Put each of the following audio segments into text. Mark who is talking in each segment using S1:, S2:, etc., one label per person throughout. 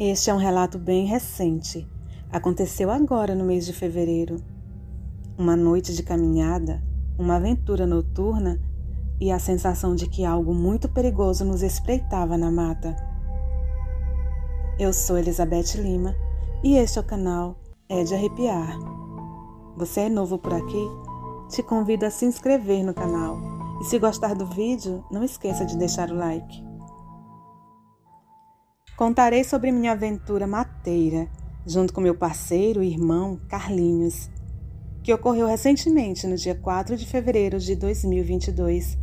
S1: Este é um relato bem recente. Aconteceu agora no mês de fevereiro. Uma noite de caminhada, uma aventura noturna e a sensação de que algo muito perigoso nos espreitava na mata. Eu sou Elizabeth Lima e este é o canal É de Arrepiar. Você é novo por aqui? Te convido a se inscrever no canal e se gostar do vídeo, não esqueça de deixar o like. Contarei sobre minha aventura mateira, junto com meu parceiro e irmão Carlinhos, que ocorreu recentemente no dia 4 de fevereiro de 2022,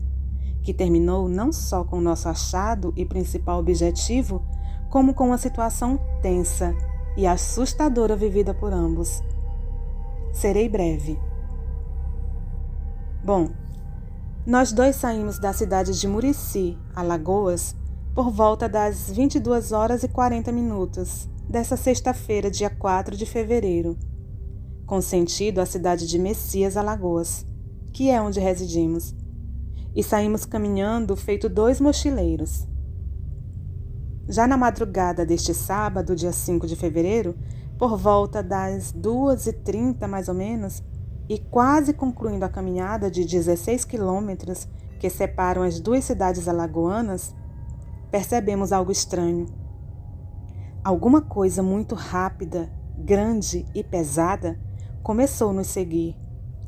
S1: que terminou não só com o nosso achado e principal objetivo, como com uma situação tensa e assustadora vivida por ambos. Serei breve. Bom, nós dois saímos da cidade de Murici, Alagoas, por volta das 22 horas e 40 minutos dessa sexta-feira, dia 4 de fevereiro, com sentido à cidade de Messias, Alagoas, que é onde residimos, e saímos caminhando feito dois mochileiros. Já na madrugada deste sábado, dia 5 de fevereiro, por volta das 2h30 mais ou menos, e quase concluindo a caminhada de 16 quilômetros que separam as duas cidades alagoanas, percebemos algo estranho. Alguma coisa muito rápida, grande e pesada começou a nos seguir,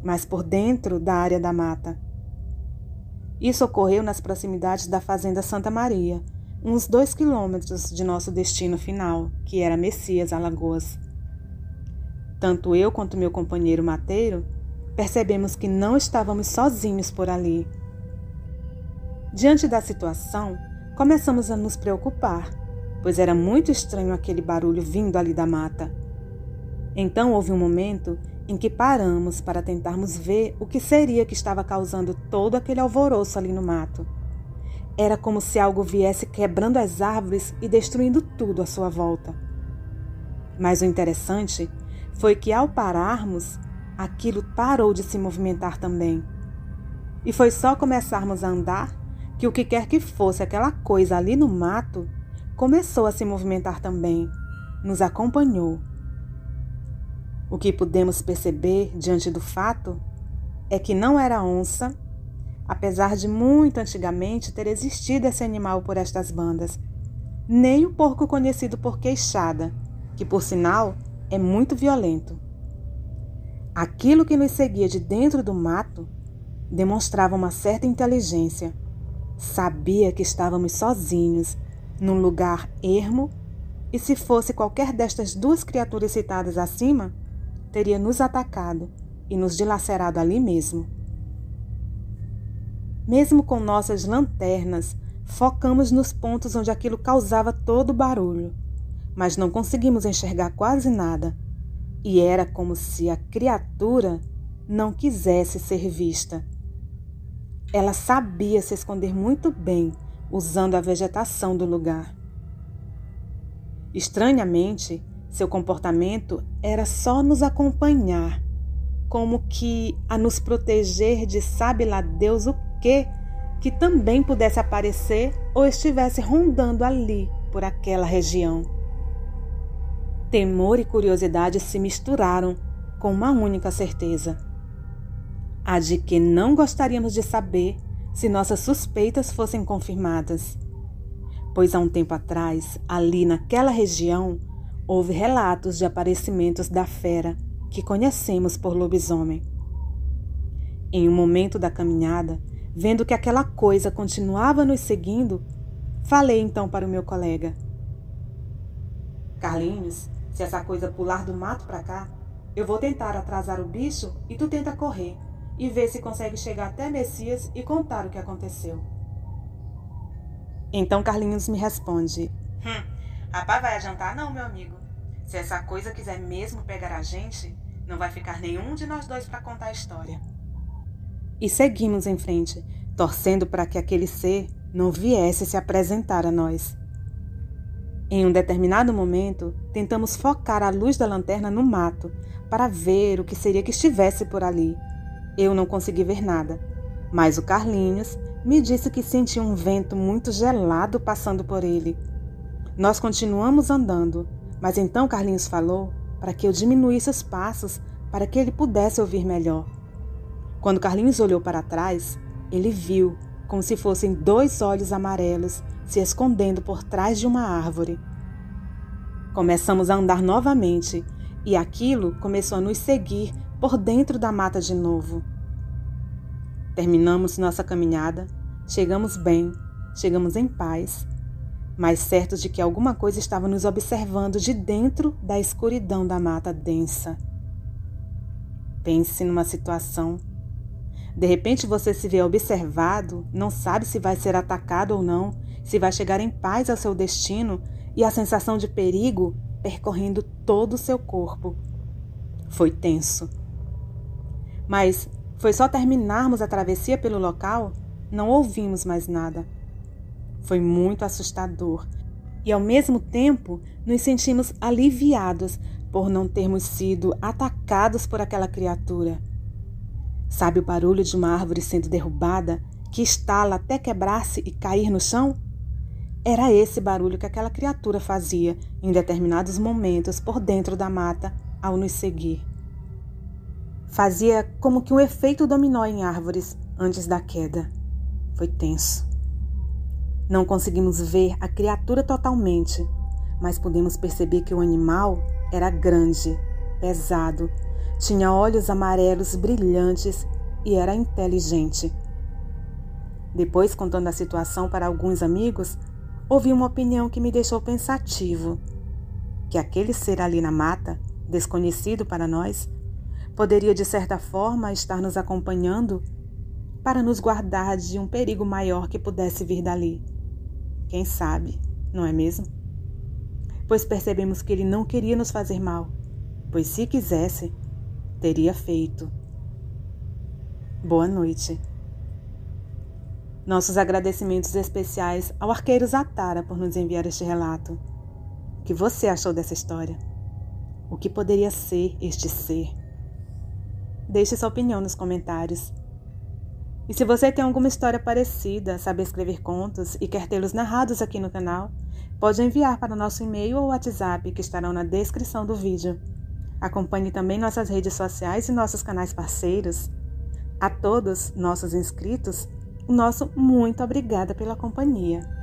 S1: mas por dentro da área da mata. Isso ocorreu nas proximidades da Fazenda Santa Maria, uns dois quilômetros de nosso destino final, que era Messias, Alagoas. Tanto eu quanto meu companheiro mateiro percebemos que não estávamos sozinhos por ali. Diante da situação, começamos a nos preocupar, pois era muito estranho aquele barulho vindo ali da mata. Então houve um momento em que paramos para tentarmos ver o que seria que estava causando todo aquele alvoroço ali no mato. Era como se algo viesse quebrando as árvores e destruindo tudo à sua volta. Mas o interessante foi que ao pararmos, aquilo parou de se movimentar também. E foi só começarmos a andar que o que quer que fosse aquela coisa ali no mato começou a se movimentar também, nos acompanhou. O que pudemos perceber diante do fato é que não era onça, apesar de muito antigamente ter existido esse animal por estas bandas, nem o porco conhecido por queixada, que por sinal é muito violento. Aquilo que nos seguia de dentro do mato demonstrava uma certa inteligência Sabia que estávamos sozinhos, num lugar ermo, e se fosse qualquer destas duas criaturas citadas acima, teria nos atacado e nos dilacerado ali mesmo. Mesmo com nossas lanternas, focamos nos pontos onde aquilo causava todo o barulho, mas não conseguimos enxergar quase nada, e era como se a criatura não quisesse ser vista. Ela sabia se esconder muito bem usando a vegetação do lugar. Estranhamente, seu comportamento era só nos acompanhar, como que a nos proteger de sabe lá Deus o que que também pudesse aparecer ou estivesse rondando ali por aquela região. Temor e curiosidade se misturaram com uma única certeza a de que não gostaríamos de saber se nossas suspeitas fossem confirmadas. Pois há um tempo atrás, ali naquela região, houve relatos de aparecimentos da fera que conhecemos por lobisomem. Em um momento da caminhada, vendo que aquela coisa continuava nos seguindo, falei então para o meu colega: Carlinhos, se essa coisa pular do mato para cá, eu vou tentar atrasar o bicho e tu tenta correr e ver se consegue chegar até Messias e contar o que aconteceu. Então Carlinhos me responde: Hum, rapaz, vai adiantar não, meu amigo. Se essa coisa quiser mesmo pegar a gente, não vai ficar nenhum de nós dois para contar a história. E seguimos em frente, torcendo para que aquele ser não viesse se apresentar a nós. Em um determinado momento, tentamos focar a luz da lanterna no mato para ver o que seria que estivesse por ali eu não consegui ver nada, mas o Carlinhos me disse que sentia um vento muito gelado passando por ele. Nós continuamos andando, mas então Carlinhos falou para que eu diminuísse os passos para que ele pudesse ouvir melhor. Quando Carlinhos olhou para trás, ele viu como se fossem dois olhos amarelos se escondendo por trás de uma árvore. Começamos a andar novamente e aquilo começou a nos seguir por dentro da mata de novo. Terminamos nossa caminhada, chegamos bem, chegamos em paz, mas certos de que alguma coisa estava nos observando de dentro da escuridão da mata densa. Pense numa situação de repente você se vê observado, não sabe se vai ser atacado ou não, se vai chegar em paz ao seu destino e a sensação de perigo percorrendo todo o seu corpo. Foi tenso. Mas foi só terminarmos a travessia pelo local, não ouvimos mais nada. Foi muito assustador e, ao mesmo tempo, nos sentimos aliviados por não termos sido atacados por aquela criatura. Sabe o barulho de uma árvore sendo derrubada, que estala até quebrar-se e cair no chão? Era esse barulho que aquela criatura fazia em determinados momentos por dentro da mata ao nos seguir. Fazia como que um efeito dominó em árvores antes da queda. Foi tenso. Não conseguimos ver a criatura totalmente, mas pudemos perceber que o animal era grande, pesado tinha olhos amarelos brilhantes e era inteligente. Depois, contando a situação para alguns amigos, ouvi uma opinião que me deixou pensativo: que aquele ser ali na mata, desconhecido para nós, poderia de certa forma estar nos acompanhando para nos guardar de um perigo maior que pudesse vir dali. Quem sabe, não é mesmo? Pois percebemos que ele não queria nos fazer mal, pois se quisesse, teria feito. Boa noite. Nossos agradecimentos especiais ao arqueiro Zatara por nos enviar este relato. O que você achou dessa história? O que poderia ser este ser? Deixe sua opinião nos comentários. E se você tem alguma história parecida, sabe escrever contos e quer tê-los narrados aqui no canal, pode enviar para o nosso e-mail ou WhatsApp que estarão na descrição do vídeo. Acompanhe também nossas redes sociais e nossos canais parceiros. A todos nossos inscritos, o nosso muito obrigada pela companhia.